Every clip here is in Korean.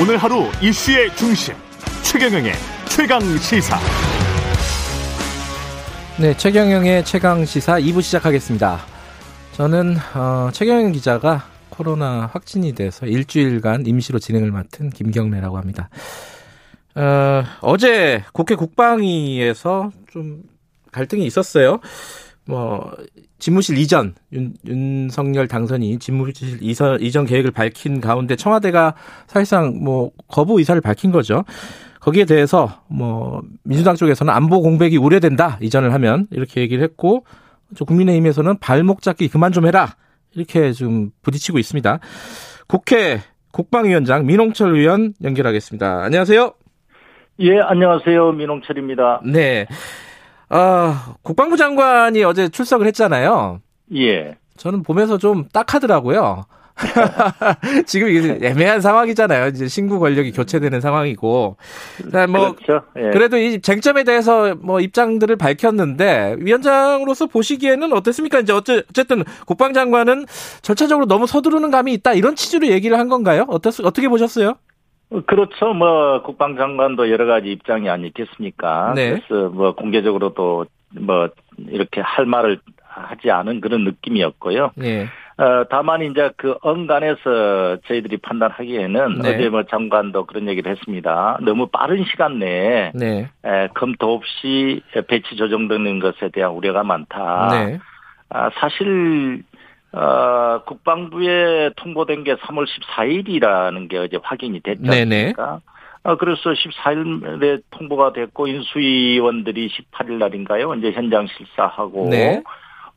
오늘 하루 이슈의 중심 최경영의 최강 시사. 네, 최경영의 최강 시사 2부 시작하겠습니다. 저는 어, 최경영 기자가 코로나 확진이 돼서 일주일간 임시로 진행을 맡은 김경래라고 합니다. 어, 어제 국회 국방위에서 좀 갈등이 있었어요. 뭐 집무실 이전 윤, 윤석열 당선이 집무실 이전, 이전 계획을 밝힌 가운데 청와대가 사실상 뭐 거부 의사를 밝힌 거죠. 거기에 대해서 뭐 민주당 쪽에서는 안보 공백이 우려된다 이전을 하면 이렇게 얘기를 했고 국민의힘에서는 발목 잡기 그만 좀 해라 이렇게 좀 부딪히고 있습니다. 국회 국방위원장 민홍철 의원 연결하겠습니다. 안녕하세요. 예, 안녕하세요. 민홍철입니다. 네. 아, 국방부 장관이 어제 출석을 했잖아요. 예. 저는 보면서 좀 딱하더라고요. 지금 이게 애매한 상황이잖아요. 이제 신구 권력이 교체되는 상황이고. 뭐 그렇죠. 예. 그래도 이 쟁점에 대해서 뭐 입장들을 밝혔는데 위원장으로서 보시기에는 어떻습니까? 이제 어쨌든 국방장관은 절차적으로 너무 서두르는 감이 있다 이런 취지로 얘기를 한 건가요? 어떻 어떻게 보셨어요? 그렇죠. 뭐 국방장관도 여러 가지 입장이 아니겠습니까? 네. 그래서 뭐 공개적으로 도 뭐 이렇게 할 말을 하지 않은 그런 느낌이었고요. 네. 어, 다만 이제 그 언간에서 저희들이 판단하기에는 네. 어제 뭐 장관도 그런 얘기를 했습니다. 너무 빠른 시간 내에 네. 에, 검토 없이 배치 조정되는 것에 대한 우려가 많다. 네. 아, 사실 어, 국방부에 통보된 게 3월 14일이라는 게 어제 확인이 됐지 않습니까? 어, 그래서 14일에 통보가 됐고 인수위원들이 18일 날인가요? 이제 현장 실사하고 네.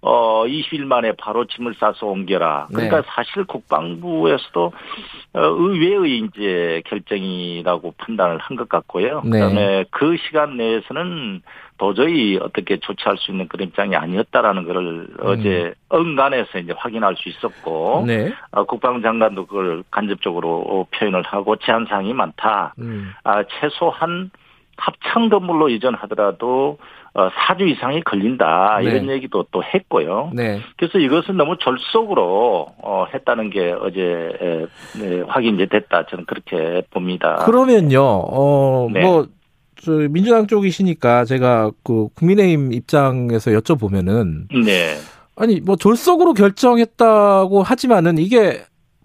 어 20일 만에 바로 짐을 싸서 옮겨라. 그러니까 네. 사실 국방부에서도 어, 의외의 이제 결정이라고 판단을 한 것 같고요. 네. 그다음에 그 시간 내에서는 도저히 어떻게 조치할 수 있는 그런 입장이 아니었다라는 것을 음. 어제 언간에서 이제 확인할 수 있었고 네. 어, 국방장관도 그걸 간접적으로 표현을 하고 제한 사항이 많다. 음. 아, 최소한 합창 건물로 이전하더라도 어, 4주 이상이 걸린다 네. 이런 얘기도 또 했고요. 네. 그래서 이것은 너무 절속으로 어, 했다는 게 어제 네, 확인이 됐다 저는 그렇게 봅니다. 그러면요, 어, 네. 뭐. 저 민주당 쪽이시니까 제가 그 국민의힘 입장에서 여쭤보면은 네. 아니 뭐 졸속으로 결정했다고 하지만은 이게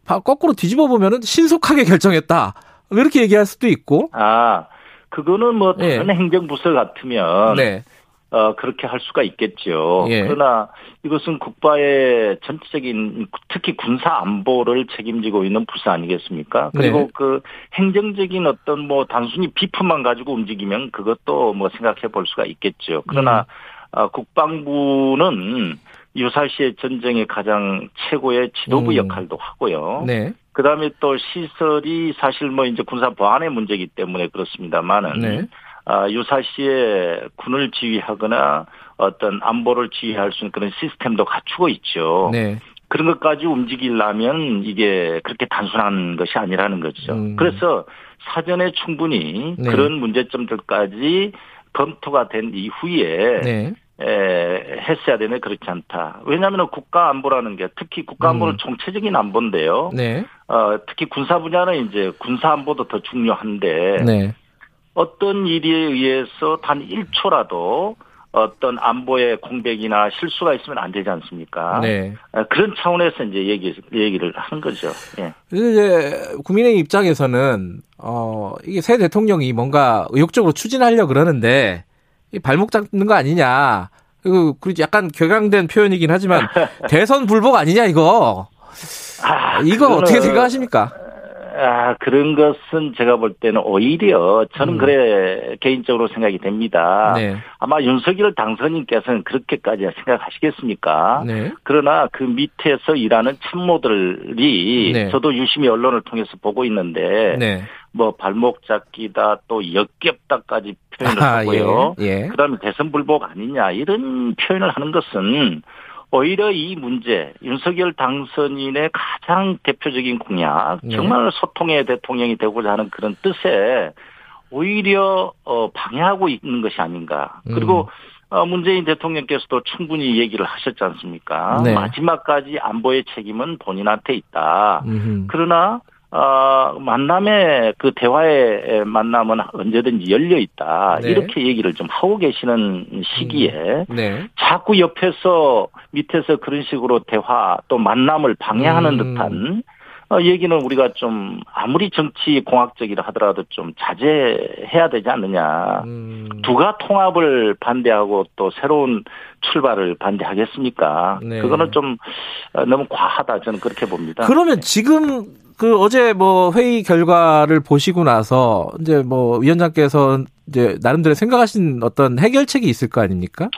거꾸로 뒤집어 보면은 신속하게 결정했다 이렇게 얘기할 수도 있고 아 그거는 뭐 다른 네. 행정부서 같으면 네. 어, 그렇게 할 수가 있겠죠. 예. 그러나 이것은 국가의 전체적인 특히 군사 안보를 책임지고 있는 부서 아니겠습니까? 그리고 네. 그 행정적인 어떤 뭐 단순히 비품만 가지고 움직이면 그것도 뭐 생각해 볼 수가 있겠죠. 그러나 음. 어, 국방부는 유사시의 전쟁의 가장 최고의 지도부 음. 역할도 하고요. 네. 그 다음에 또 시설이 사실 뭐 이제 군사 보안의 문제이기 때문에 그렇습니다만은 네. 아, 유사시에 군을 지휘하거나 어떤 안보를 지휘할 수 있는 그런 시스템도 갖추고 있죠. 네. 그런 것까지 움직이려면 이게 그렇게 단순한 것이 아니라는 거죠. 음. 그래서 사전에 충분히 네. 그런 문제점들까지 검토가 된 이후에 네. 에, 했어야 되는 그렇지 않다. 왜냐하면 국가 안보라는 게 특히 국가 안보는 음. 총체적인 안보인데요. 네. 어, 특히 군사 분야는 이제 군사 안보도 더 중요한데 네. 어떤 일에 의해서 단 1초라도 어떤 안보의 공백이나 실수가 있으면 안 되지 않습니까? 네. 아, 그런 차원에서 이제 얘기, 얘기를 하는 거죠. 예. 이제 국민의 입장에서는, 어, 이게 새 대통령이 뭔가 의욕적으로 추진하려 그러는데, 발목 잡는 거 아니냐. 그리고 약간 격양된 표현이긴 하지만, 대선 불복 아니냐, 이거. 아, 이거 어떻게 생각하십니까? 아, 그런 것은 제가 볼 때는 오히려 저는 음. 그래 개인적으로 생각이 됩니다. 네. 아마 윤석열 당선인께서는 그렇게까지 생각하시겠습니까? 네. 그러나 그 밑에서 일하는 참모들이 네. 저도 유심히 언론을 통해서 보고 있는데 네. 뭐 발목 잡기다 또 역겹다까지 표현을 아, 하고요. 예. 예. 그다음에 대선 불복 아니냐 이런 표현을 하는 것은 오히려 이 문제 윤석열 당선인의 가장 대표적인 공약 네. 정말 소통의 대통령이 되고자 하는 그런 뜻에 오히려 어 방해하고 있는 것이 아닌가. 음. 그리고 어 문재인 대통령께서도 충분히 얘기를 하셨지 않습니까? 네. 마지막까지 안보의 책임은 본인한테 있다. 음흠. 그러나 어, 만남의 그 대화의 만남은 언제든지 열려 있다. 네. 이렇게 얘기를 좀 하고 계시는 시기에 음. 네. 자꾸 옆에서 밑에서 그런 식으로 대화 또 만남을 방해하는 음. 듯한 어, 얘기는 우리가 좀 아무리 정치 공학적이라 하더라도 좀 자제해야 되지 않느냐. 음. 누가 통합을 반대하고 또 새로운 출발을 반대하겠습니까? 네. 그거는 좀 어, 너무 과하다 저는 그렇게 봅니다. 그러면 지금 그 어제 뭐 회의 결과를 보시고 나서 이제 뭐 위원장께서 이제 나름대로 생각하신 어떤 해결책이 있을 거 아닙니까?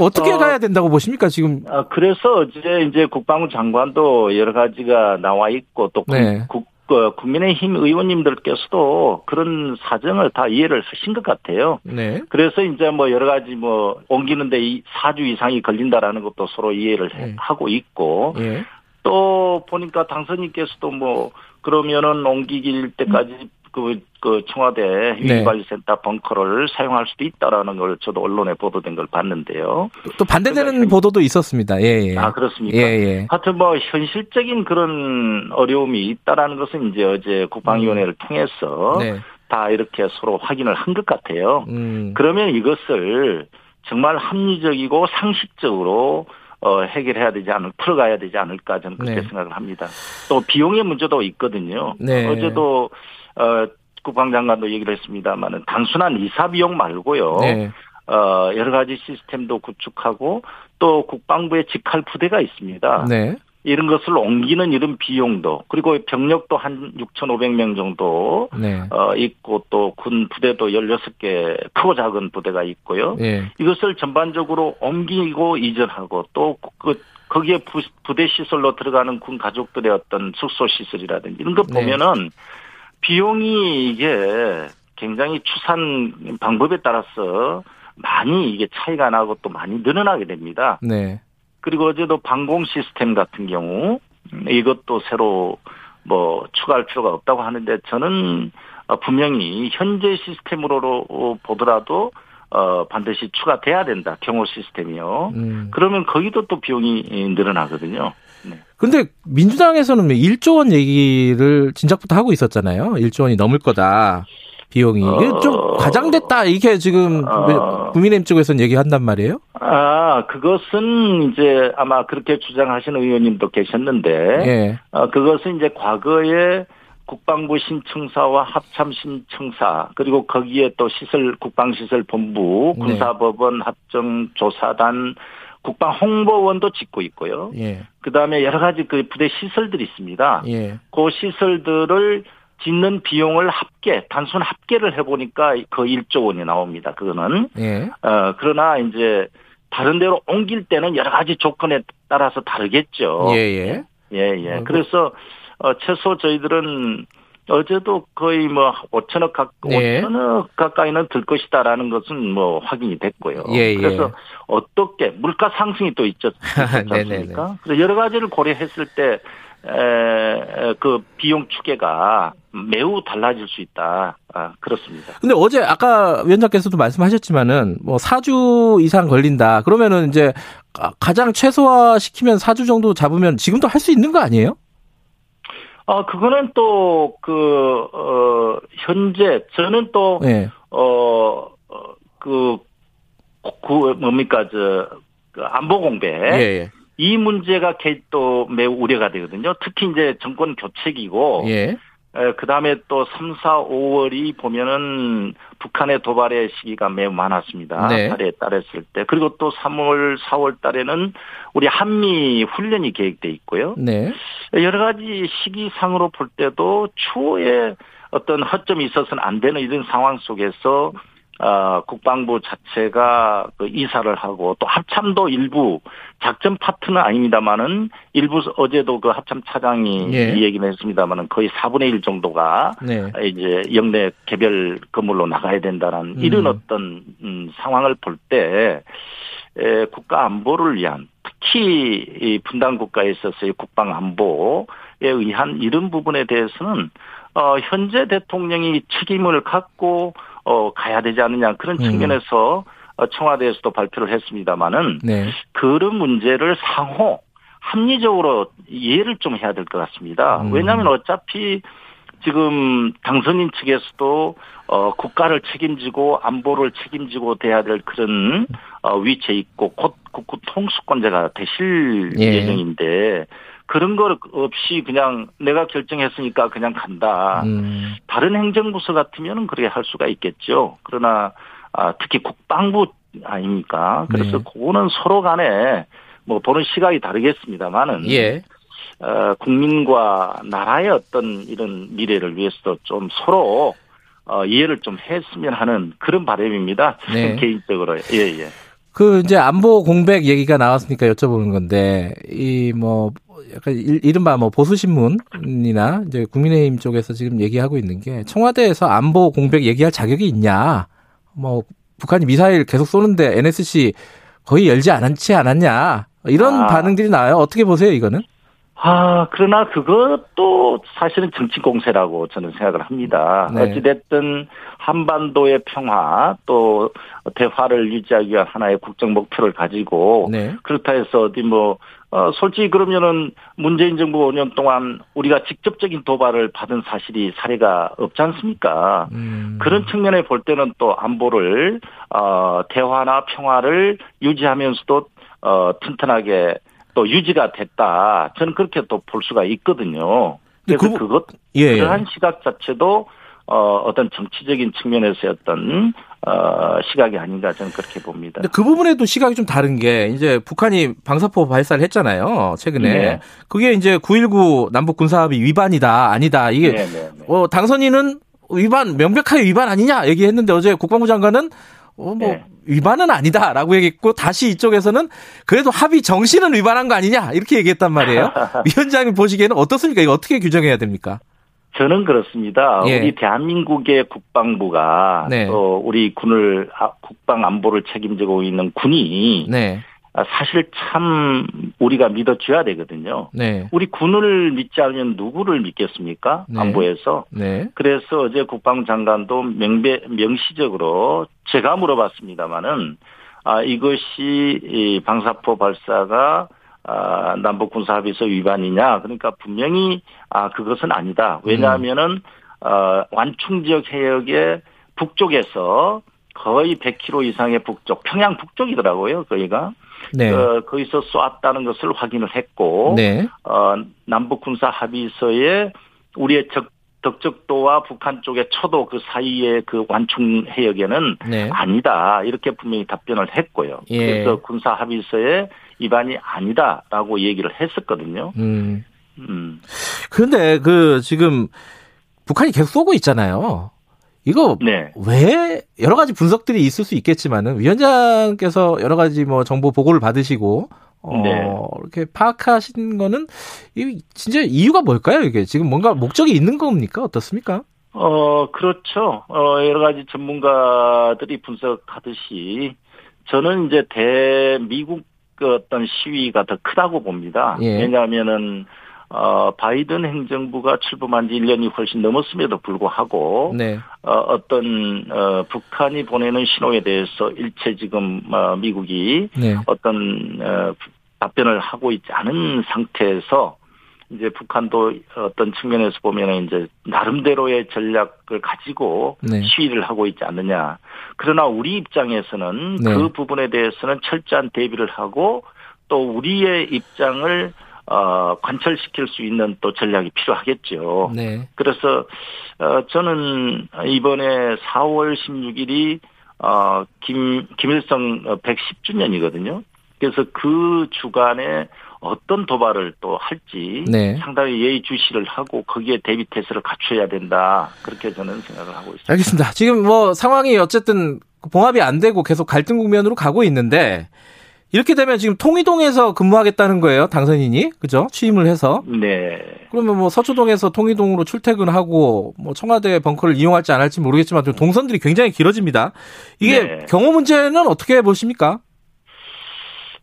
어떻게 어, 가야 된다고 보십니까 지금? 아, 그래서 어제 이제 국방부 장관도 여러 가지가 나와 있고 또 네. 국, 그 국민의힘 의원님들께서도 그런 사정을 다 이해를 하신 것 같아요. 네. 그래서 이제 뭐 여러 가지 뭐 옮기는데 4주 이상이 걸린다라는 것도 서로 이해를 네. 하고 있고 네. 또 보니까 당선인께서도 뭐 그러면은 옮기길 때까지 그, 그 청와대 위기관리센터 네. 벙커를 사용할 수도 있다라는 걸 저도 언론에 보도된 걸 봤는데요. 또 반대되는 보도도 있었습니다. 예, 예. 아 그렇습니까? 예, 예. 하여튼 뭐 현실적인 그런 어려움이 있다라는 것은 이제 어제 국방위원회를 음. 통해서 네. 다 이렇게 서로 확인을 한 것 같아요. 음. 그러면 이것을 정말 합리적이고 상식적으로 어, 해결해야 되지 않을, 풀어가야 되지 않을까 저는 그렇게 네. 생각을 합니다. 또 비용의 문제도 있거든요. 네. 어제도, 어, 국방장관도 얘기를 했습니다만은 단순한 이사 비용 말고요. 네. 어, 여러 가지 시스템도 구축하고 또 국방부의 직할 부대가 있습니다. 네. 이런 것을 옮기는 이런 비용도 그리고 병력도 한 6,500명 정도 네. 어 있고 또 군 부대도 16개 크고 작은 부대가 있고요. 네. 이것을 전반적으로 옮기고 이전하고 또 그 거기에 부, 부대 시설로 들어가는 군 가족들의 어떤 숙소 시설이라든지 이런 것 네. 보면은 네. 비용이 이게 굉장히 추산 방법에 따라서 많이 이게 차이가 나고 또 많이 늘어나게 됩니다. 네. 그리고 어제도 방공 시스템 같은 경우 이것도 새로 뭐 추가할 필요가 없다고 하는데 저는 분명히 현재 시스템으로 보더라도 어 반드시 추가돼야 된다 경호 시스템이요. 음. 그러면 거기도 또 비용이 늘어나거든요. 네. 근데 민주당에서는 1조 원 얘기를 진작부터 하고 있었잖아요. 1조 원이 넘을 거다. 비용이 어... 좀 과장됐다 이게 지금 어... 국민의힘 쪽에서는 얘기한단 말이에요? 아 그것은 이제 아마 그렇게 주장하시는 의원님도 계셨는데 예. 어, 그것은 이제 과거에 국방부 신청사와 합참 신청사 그리고 거기에 또 시설 국방시설 본부 네. 군사법원 네. 합정조사단 국방 홍보원도 짓고 있고요. 예. 그다음에 여러 가지 그 부대 시설들이 있습니다. 예. 그 시설들을 짓는 비용을 합계, 단순 합계를 해보니까 그 1조 원이 나옵니다. 그거는. 예. 어, 그러나 이제 다른 데로 옮길 때는 여러 가지 조건에 따라서 다르겠죠. 예, 예. 예, 예. 어, 그래서, 어, 최소 저희들은 어제도 거의 뭐 5천억 가, 예. 5천억 가까이는 들 것이다라는 것은 뭐 확인이 됐고요. 예, 예. 그래서 어떻게 물가 상승이 또 있죠. 않습니까? 그래서 여러 가지를 고려했을 때 에, 그 비용 추계가 매우 달라질 수 있다. 아, 그렇습니다. 근데 어제 아까 위원장께서도 말씀하셨지만은 뭐 4주 이상 걸린다. 그러면은 이제 가장 최소화 시키면 4주 정도 잡으면 지금도 할 수 있는 거 아니에요? 아, 그거는 또, 그, 어, 현재, 저는 또, 네. 어, 그, 그, 뭡니까, 저, 그 안보 공배. 예, 예. 이 문제가 또 매우 우려가 되거든요. 특히 이제 정권 교체기고, 예. 그 다음에 또 3, 4, 5월이 보면은 북한의 도발의 시기가 매우 많았습니다. 네. 달에 따랐을 때. 그리고 또 3월, 4월 달에는 우리 한미 훈련이 계획돼 있고요. 네. 여러 가지 시기상으로 볼 때도 추후에 어떤 허점이 있어서는 안 되는 이런 상황 속에서 어, 국방부 자체가 그 이사를 하고 또 합참도 일부 작전 파트는 아닙니다만은 일부 어제도 그 합참 차장이 예. 이 얘기를 했습니다만은 거의 4분의 1 정도가 네. 이제 영내 개별 건물로 나가야 된다는 음. 이런 어떤 음, 상황을 볼 때 국가 안보를 위한 특히 이 분단 국가에 있어서의 국방 안보에 의한 이런 부분에 대해서는 어 현재 대통령이 책임을 갖고 어 가야 되지 않느냐 그런 음. 측면에서 음. 청와대에서도 발표를 했습니다마는 네. 그런 문제를 상호 합리적으로 이해를 좀 해야 될 것 같습니다. 음. 왜냐하면 어차피 지금 당선인 측에서도 어, 국가를 책임지고 안보를 책임지고 돼야 될 그런 어, 위치에 있고 곧 국구 통수권자가 되실 예. 예정인데 그런 것 없이 그냥 내가 결정했으니까 그냥 간다. 음. 다른 행정부서 같으면 그렇게 할 수가 있겠죠. 그러나 아, 특히 국방부 아닙니까? 그래서 네. 그거는 서로 간에 뭐 보는 시각이 다르겠습니다만은 예. 어, 국민과 나라의 어떤 이런 미래를 위해서도 좀 서로 어, 이해를 좀 했으면 하는 그런 바람입니다. 네. 개인적으로 예 예. 그 이제 안보 공백 얘기가 나왔으니까 여쭤보는 건데 이 뭐 약간 이른바 뭐 보수 신문이나 이제 국민의힘 쪽에서 지금 얘기하고 있는 게 청와대에서 안보 공백 얘기할 자격이 있냐? 뭐 북한이 미사일 계속 쏘는데 NSC 거의 열지 않았지 않았냐? 이런 아. 반응들이 나와요. 어떻게 보세요, 이거는? 아, 그러나 그것도 사실은 정치 공세라고 저는 생각을 합니다. 네. 어찌됐든 한반도의 평화 또 대화를 유지하기 위한 하나의 국정 목표를 가지고 네. 그렇다 해서 어디 뭐, 어, 솔직히 그러면은 문재인 정부 5년 동안 우리가 직접적인 도발을 받은 사실이 사례가 없지 않습니까? 음. 그런 측면에 볼 때는 또 안보를, 어, 대화나 평화를 유지하면서도 어, 튼튼하게 또 유지가 됐다. 저는 그렇게 또 볼 수가 있거든요. 그래서 그, 그것 예, 예. 그러한 시각 자체도 어, 어떤 정치적인 측면에서의 어떤 어, 시각이 아닌가 저는 그렇게 봅니다. 근데 그 부분에도 시각이 좀 다른 게 이제 북한이 방사포 발사를 했잖아요. 최근에 네. 그게 이제 9.19 남북 군사합의 위반이다 아니다 이게 네, 네, 네. 어, 당선인은 위반 명백하게 위반 아니냐 얘기했는데 어제 국방부 장관은 어, 뭐 네. 위반은 아니다라고 얘기했고 다시 이쪽에서는 그래도 합의 정신은 위반한 거 아니냐 이렇게 얘기했단 말이에요. 위원장님 보시기에는 어떻습니까? 이거 어떻게 규정해야 됩니까? 저는 그렇습니다. 예. 우리 대한민국의 국방부가 네. 또 우리 군을 아, 국방 안보를 책임지고 있는 군이 네. 아, 사실 참 우리가 믿어줘야 되거든요. 네. 우리 군을 믿지 않으면 누구를 믿겠습니까? 네. 안보에서. 네. 그래서 어제 국방장관도 명배, 명시적으로 제가 물어봤습니다마는 아, 이것이 이 방사포 발사가 아, 남북 군사 합의서 위반이냐? 그러니까 분명히 아 그것은 아니다. 왜냐하면은 어, 완충 지역 해역의 북쪽에서 거의 100km 이상의 북쪽, 평양 북쪽이더라고요, 거기가. 네. 어, 거기서 쏘았다는 것을 확인을 했고 네. 어, 남북 군사 합의서에 우리의 적 덕적도와 북한 쪽의 초도 그 사이의 그 완충 해역에는 네. 아니다 이렇게 분명히 답변을 했고요. 예. 그래서 군사 합의서에 위반이 아니다라고 얘기를 했었거든요. 음. 음. 그런데 그 지금 북한이 계속 쏘고 있잖아요. 이거 네. 왜 여러 가지 분석들이 있을 수 있겠지만은 위원장께서 여러 가지 뭐 정보 보고를 받으시고 어 네. 이렇게 파악하신 거는 이 진짜 이유가 뭘까요? 이게 지금 뭔가 목적이 있는 겁니까? 어떻습니까? 어 그렇죠. 어 여러 가지 전문가들이 분석하듯이 저는 이제 대미국 그 어떤 시위가 더 크다고 봅니다. 예. 왜냐하면은 어, 바이든 행정부가 출범한 지 1년이 훨씬 넘었음에도 불구하고 네. 어, 어떤 어, 북한이 보내는 신호에 대해서 일체 지금 어, 미국이 네. 어떤 어, 답변을 하고 있지 않은 상태에서 이제 북한도 어떤 측면에서 보면은 이제 나름대로의 전략을 가지고 네. 시위를 하고 있지 않느냐. 그러나 우리 입장에서는 네. 그 부분에 대해서는 철저한 대비를 하고 또 우리의 입장을 어, 관철시킬 수 있는 또 전략이 필요하겠죠. 네. 그래서, 어, 저는 이번에 4월 16일이, 어, 김, 김일성 110주년이거든요. 그래서 그 주간에 어떤 도발을 또 할지 네. 상당히 예의주시를 하고 거기에 대비 태세를 갖춰야 된다. 그렇게 저는 생각을 하고 있습니다. 알겠습니다. 지금 뭐 상황이 어쨌든 봉합이 안 되고 계속 갈등 국면으로 가고 있는데 이렇게 되면 지금 통이동에서 근무하겠다는 거예요, 당선인이. 그죠? 취임을 해서. 네. 그러면 뭐 서초동에서 통이동으로 출퇴근하고 뭐 청와대 벙커를 이용할지 안 할지 모르겠지만 좀 동선들이 굉장히 길어집니다. 이게 네. 경호 문제는 어떻게 보십니까?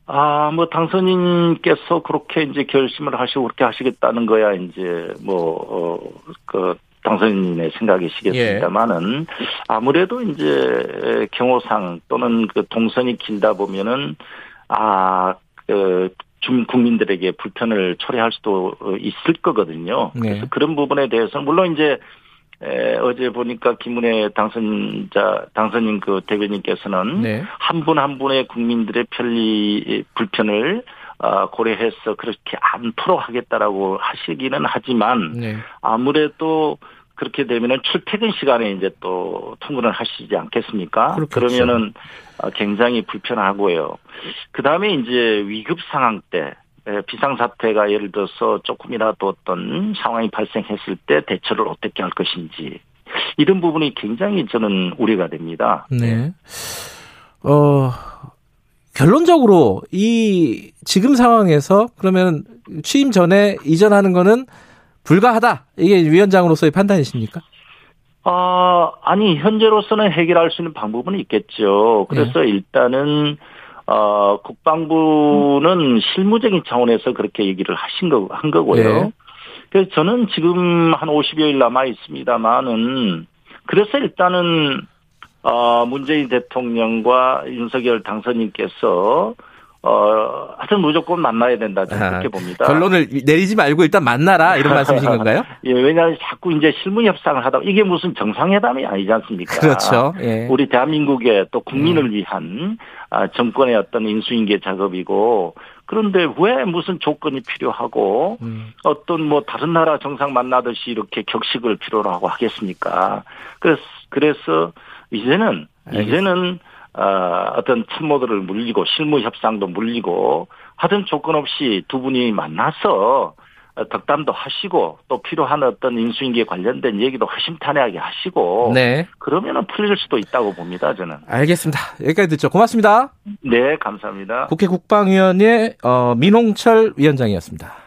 아, 뭐 당선인께서 그렇게 이제 결심을 하시고 그렇게 하시겠다는 거야 이제 뭐 어, 그 당선인의 생각이시겠습니다만은 예. 아무래도 이제 경호상 또는 그 동선이 길다 보면은 아, 그, 주민 국민들에게 불편을 초래할 수도 있을 거거든요. 네. 그래서 그런 부분에 대해서 물론 이제 에, 어제 보니까 김은혜 당선자 당선인 그 대변인께서는 네. 한분 한 분의 국민들의 편리 불편을 어, 고려해서 그렇게 않도록 하겠다라고 하시기는 하지만 네. 아무래도 그렇게 되면은 출퇴근 시간에 이제 또 통근을 하시지 않겠습니까? 그렇겠죠. 그러면은 어, 굉장히 불편하고요. 그 다음에 이제 위급 상황 때 비상사태가 예를 들어서 조금이라도 어떤 상황이 발생했을 때 대처를 어떻게 할 것인지 이런 부분이 굉장히 저는 우려가 됩니다. 네. 어, 결론적으로 이 지금 상황에서 그러면 취임 전에 이전하는 거는 불가하다. 이게 위원장으로서의 판단이십니까? 아, 아니, 현재로서는 해결할 수 있는 방법은 있겠죠. 그래서 네. 일단은, 어, 국방부는 실무적인 차원에서 그렇게 얘기를 하신 거, 한 거고요. 네. 그래서 저는 지금 한 50여일 남아 있습니다만은, 그래서 일단은, 어, 문재인 대통령과 윤석열 당선인께서 어, 하여튼 무조건 만나야 된다. 저는 아, 그렇게 봅니다. 결론을 내리지 말고 일단 만나라 이런 말씀이신 건가요? 예, 왜냐하면 자꾸 이제 실무 협상을 하다 이게 무슨 정상회담이 아니지 않습니까? 그렇죠. 예. 우리 대한민국의 또 국민을 음. 위한 아, 정권의 어떤 인수인계 작업이고 그런데 왜 무슨 조건이 필요하고 음. 어떤 뭐 다른 나라 정상 만나듯이 이렇게 격식을 필요로 하고 하겠습니까? 그래서 그래서 이제는 알겠습니다. 이제는 어, 어떤 참모들을 물리고 실무 협상도 물리고 하던 조건 없이 두 분이 만나서 덕담도 하시고 또 필요한 어떤 인수인계 관련된 얘기도 허심탄회하게 하시고 네. 그러면은 풀릴 수도 있다고 봅니다 저는. 알겠습니다. 여기까지 듣죠. 고맙습니다. 네 감사합니다. 국회 국방위원회 어, 민홍철 위원장이었습니다.